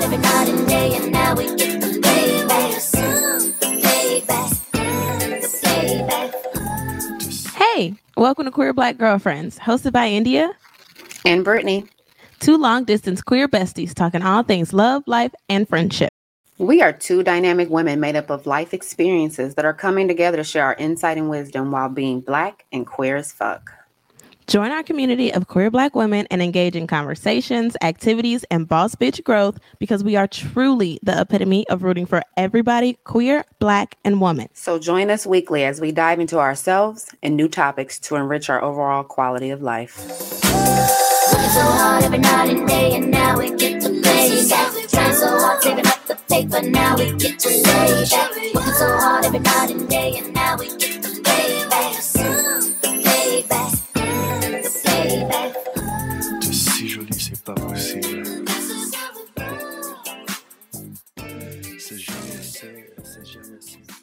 hard every night and day, and now we get the Hey, welcome to Queer Black Girlfriends, hosted by India and Brittany. Two long distance queer besties talking all things love, life, and friendship. We are two dynamic women made up of life experiences that are coming together to share our insight and wisdom while being black and queer as fuck. Join our community of queer black women and engage in conversations, activities, and boss bitch growth because we are truly the epitome of rooting for everybody queer, black, and woman. So join us weekly as we dive into ourselves and new topics to enrich our overall quality of life. so hard every night and day, and now we get to play Trying so hard, saving up the paper, now we get to lay back. Working so hard every night and day, and C'est jamais assez, c'est jamais assez.